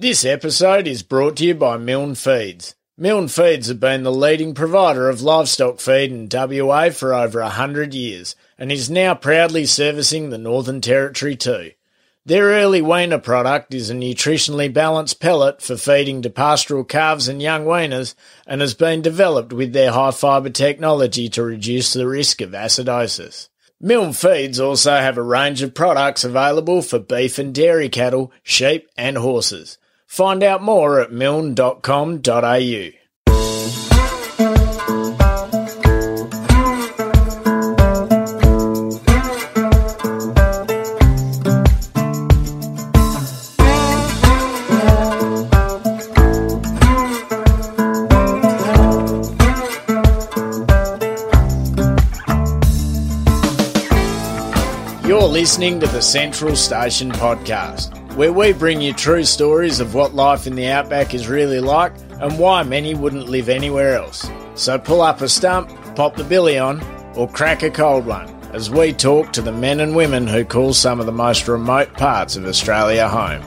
This episode is brought to you by Milne Feeds. Milne Feeds have been the leading provider of livestock feed in WA for over 100 years and is now proudly servicing the Northern Territory too. Their early weaner product is a nutritionally balanced pellet for feeding to pastoral calves and young weaners and has been developed with their high fibre technology to reduce the risk of acidosis. Milne Feeds also have a range of products available for beef and dairy cattle, sheep and horses. Find out more at milne.com.au. You're listening to the Central Station podcast, where we bring you true stories of what life in the outback is really like and why many wouldn't live anywhere else. So pull up a stump, pop the billy on, or crack a cold one as we talk to the men and women who call some of the most remote parts of Australia home.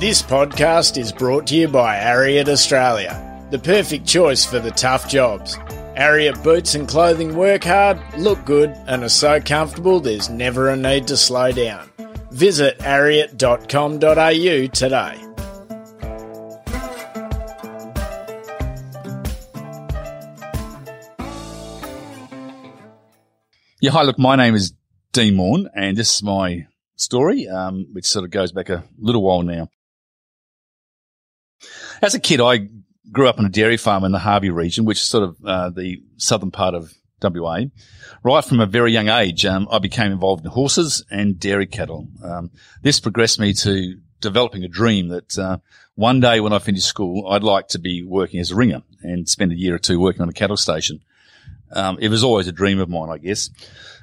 This podcast is brought to you by Ariat Australia, the perfect choice for the tough jobs. Ariat boots and clothing work hard, look good, and are so comfortable there's never a need to slow down. Visit ariat.com.au today. Yeah, hi, look, my name is Dean Morn, and this is my story, um, which sort of goes back a little while now. As a kid, I grew up on a dairy farm in the Harvey region, which is sort of uh, the southern part of WA. Right from a very young age, um, I became involved in horses and dairy cattle. Um, this progressed me to developing a dream that uh, one day when I finished school, I'd like to be working as a ringer and spend a year or two working on a cattle station. Um, it was always a dream of mine, I guess.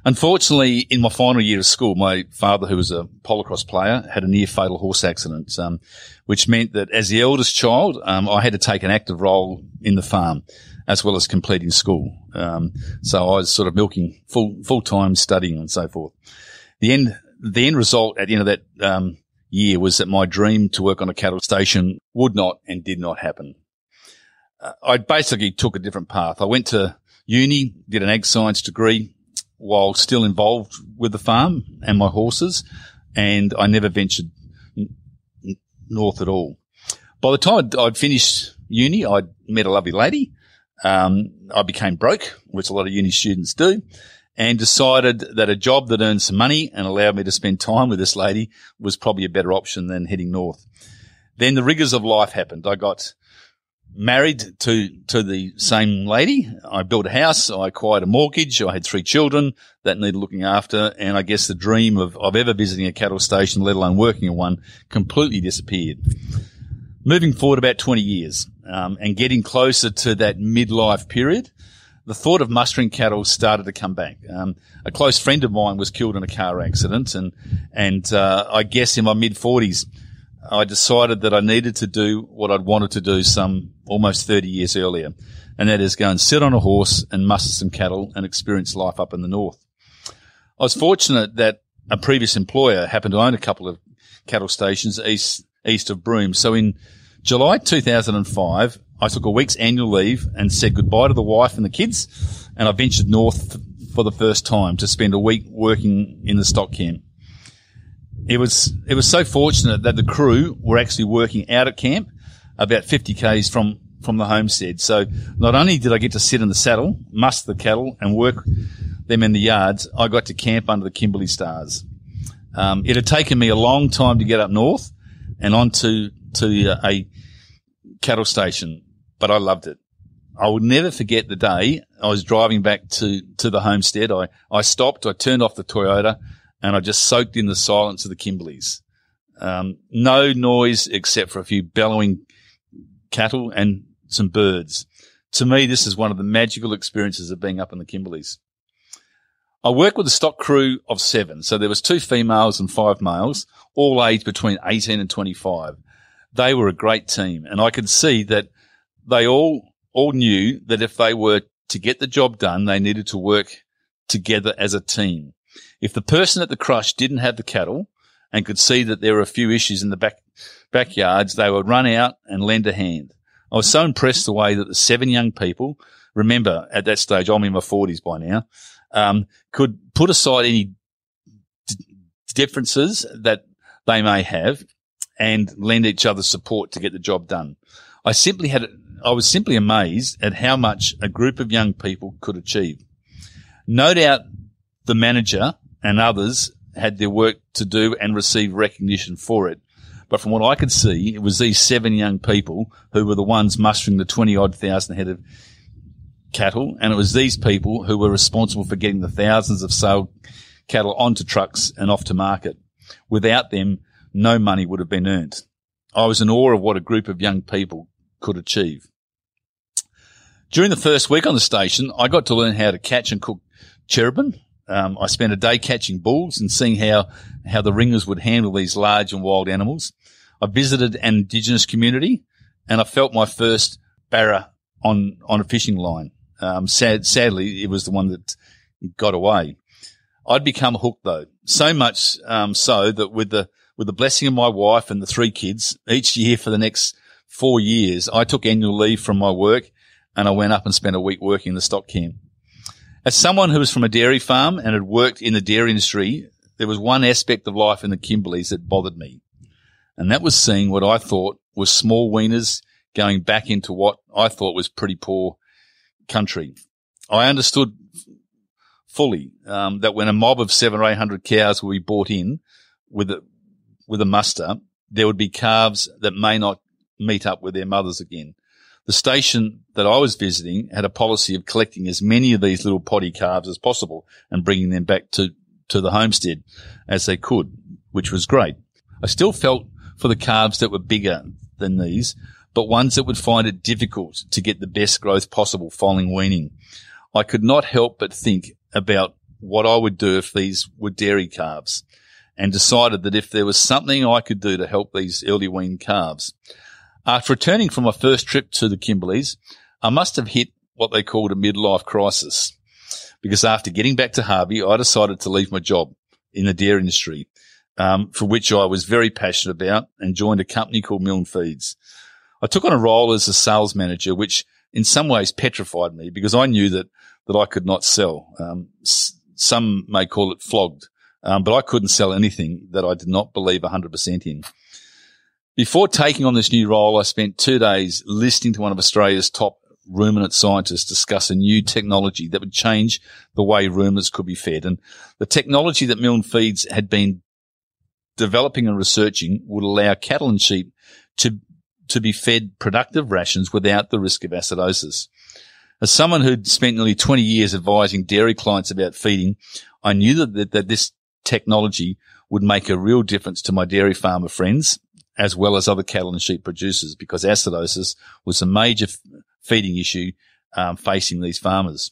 Unfortunately, in my final year of school, my father, who was a polocrosse player, had a near fatal horse accident, um, which meant that as the eldest child, um, I had to take an active role in the farm as well as completing school. Um, so I was sort of milking full full time studying and so forth. The end the end result at the end of that um, year was that my dream to work on a cattle station would not and did not happen. Uh, I basically took a different path. I went to uni, did an ag science degree while still involved with the farm and my horses, and I never ventured north at all. By the time I'd, I'd finished uni, I'd met a lovely lady. Um, I became broke, which a lot of uni students do, and decided that a job that earned some money and allowed me to spend time with this lady was probably a better option than heading north. Then the rigors of life happened. I got married to to the same lady. I built a house. I acquired a mortgage. I had three children that needed looking after, and I guess the dream of of ever visiting a cattle station, let alone working in one, completely disappeared. Moving forward about twenty years, um, and getting closer to that midlife period. The thought of mustering cattle started to come back. Um, a close friend of mine was killed in a car accident, and and uh, I guess in my mid forties, I decided that I needed to do what I'd wanted to do some almost 30 years earlier, and that is go and sit on a horse and muster some cattle and experience life up in the north. I was fortunate that a previous employer happened to own a couple of cattle stations east, east of Broome. So in July 2005, I took a week's annual leave and said goodbye to the wife and the kids, and I ventured north for the first time to spend a week working in the stock camp it was it was so fortunate that the crew were actually working out at camp about 50 k's from from the homestead. So not only did I get to sit in the saddle, muster the cattle, and work them in the yards, I got to camp under the Kimberley stars. Um, it had taken me a long time to get up north and onto to a cattle station, but I loved it. I will never forget the day I was driving back to, to the homestead. I, I stopped, I turned off the Toyota and I just soaked in the silence of the Kimberleys. Um, no noise except for a few bellowing cattle and some birds. To me, this is one of the magical experiences of being up in the Kimberleys. I worked with a stock crew of seven. So there was two females and five males, all aged between 18 and 25. They were a great team and I could see that they all, all knew that if they were to get the job done, they needed to work together as a team. If the person at the crush didn't have the cattle and could see that there were a few issues in the back backyards, they would run out and lend a hand. I was so impressed the way that the seven young people, remember at that stage, I'm in my forties by now, um, could put aside any d- differences that they may have and lend each other support to get the job done. I simply had, I was simply amazed at how much a group of young people could achieve. No doubt the manager and others had their work to do and receive recognition for it. But from what I could see, it was these seven young people who were the ones mustering the 20 odd thousand head of cattle. And it was these people who were responsible for getting the thousands of sale cattle onto trucks and off to market. Without them, no money would have been earned. I was in awe of what a group of young people could achieve. During the first week on the station, I got to learn how to catch and cook cherabin. Um, I spent a day catching bulls and seeing how, how the ringers would handle these large and wild animals. I visited an indigenous community and I felt my first barra on, on a fishing line. Um, sad, sadly, it was the one that got away. I'd become hooked though, so much um, so that with the with the blessing of my wife and the three kids, each year for the next four years, I took annual leave from my work and I went up and spent a week working in the stock camp. As someone who was from a dairy farm and had worked in the dairy industry, there was one aspect of life in the Kimberleys that bothered me. And that was seeing what I thought was small weaners going back into what I thought was pretty poor country. I understood fully um, that when a mob of seven or eight hundred cows will be brought in with a with a muster, there would be calves that may not meet up with their mothers again. The station that I was visiting had a policy of collecting as many of these little poddy calves as possible and bringing them back to, to the homestead as they could, which was great. I still felt for the calves that were bigger than these, but ones that would find it difficult to get the best growth possible following weaning. I could not help but think about what I would do if these were dairy calves and decided that if there was something I could do to help these early weaned calves. After returning from my first trip to the Kimberleys, I must have hit what they called a midlife crisis because after getting back to Harvey, I decided to leave my job in the dairy industry, um, for which I was very passionate about and joined a company called Milne Feeds. I took on a role as a sales manager, which in some ways petrified me because I knew that, that I could not sell. Um, s- some may call it flogged. Um, but I couldn't sell anything that I did not believe 100% in. Before taking on this new role, I spent two days listening to one of Australia's top ruminant scientists discuss a new technology that would change the way ruminants could be fed. And the technology that Milne Feeds had been developing and researching would allow cattle and sheep to, to be fed productive rations without the risk of acidosis. As someone who'd spent nearly 20 years advising dairy clients about feeding, I knew that, that, that this technology would make a real difference to my dairy farmer friends as well as other cattle and sheep producers because acidosis was a major f- feeding issue um, facing these farmers.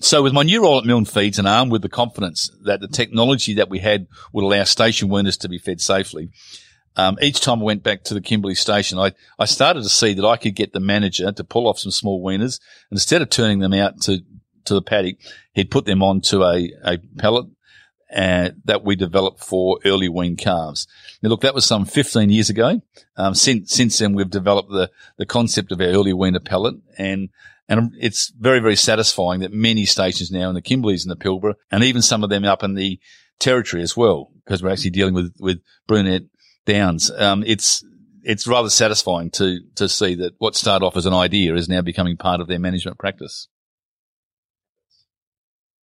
So with my new role at Milne Feeds and armed with the confidence that the technology that we had would allow station weaners to be fed safely, um, each time I went back to the Kimberley station, I, I started to see that I could get the manager to pull off some small weaners. And instead of turning them out to, to the paddock, he'd put them onto a, a pellet uh, that we developed for early wean calves. Now, look, that was some 15 years ago. Um, since since then, we've developed the the concept of our early weaner pellet, and and it's very very satisfying that many stations now in the Kimberleys and the Pilbara, and even some of them up in the territory as well, because we're actually dealing with with Brunette Downs. Um, it's it's rather satisfying to to see that what started off as an idea is now becoming part of their management practice.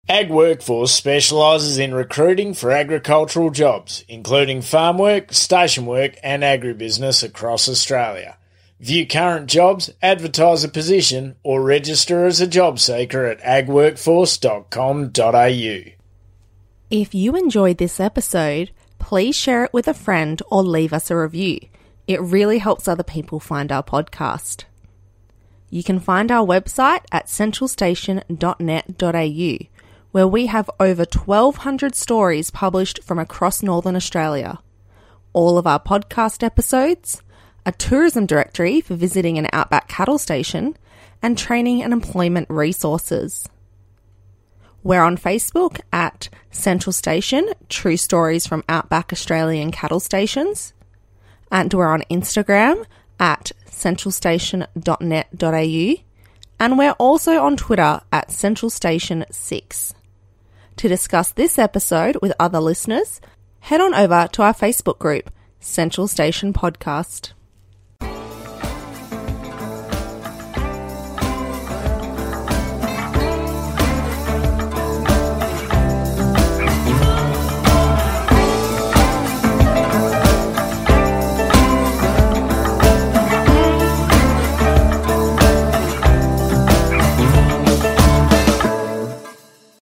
Ag Workforce specialises in recruiting for agricultural jobs, including farm work, station work, and agribusiness across Australia. View current jobs, advertise a position, or register as a job seeker at agworkforce.com.au. If you enjoyed this episode, please share it with a friend or leave us a review. It really helps other people find our podcast. You can find our website at centralstation.net.au, where we have over 1,200 stories published from across Northern Australia. All of our podcast episodes, a tourism directory for visiting an outback cattle station, and training and employment resources. We're on Facebook at Central Station True Stories from Outback Australian Cattle Stations. And we're on Instagram at centralstation.net.au. And we're also on Twitter at centralstation6. To discuss this episode with other listeners, head on over to our Facebook group, Central Station Podcast.